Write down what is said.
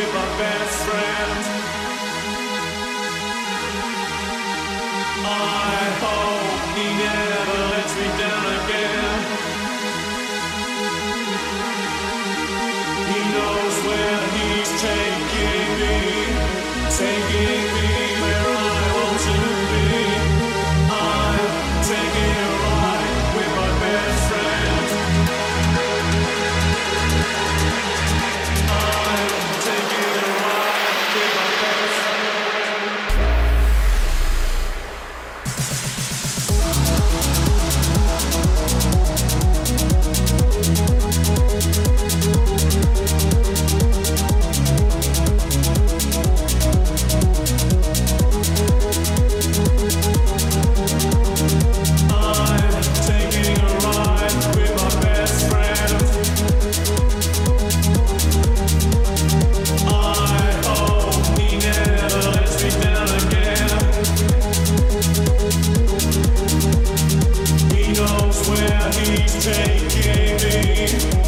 with my best. taking me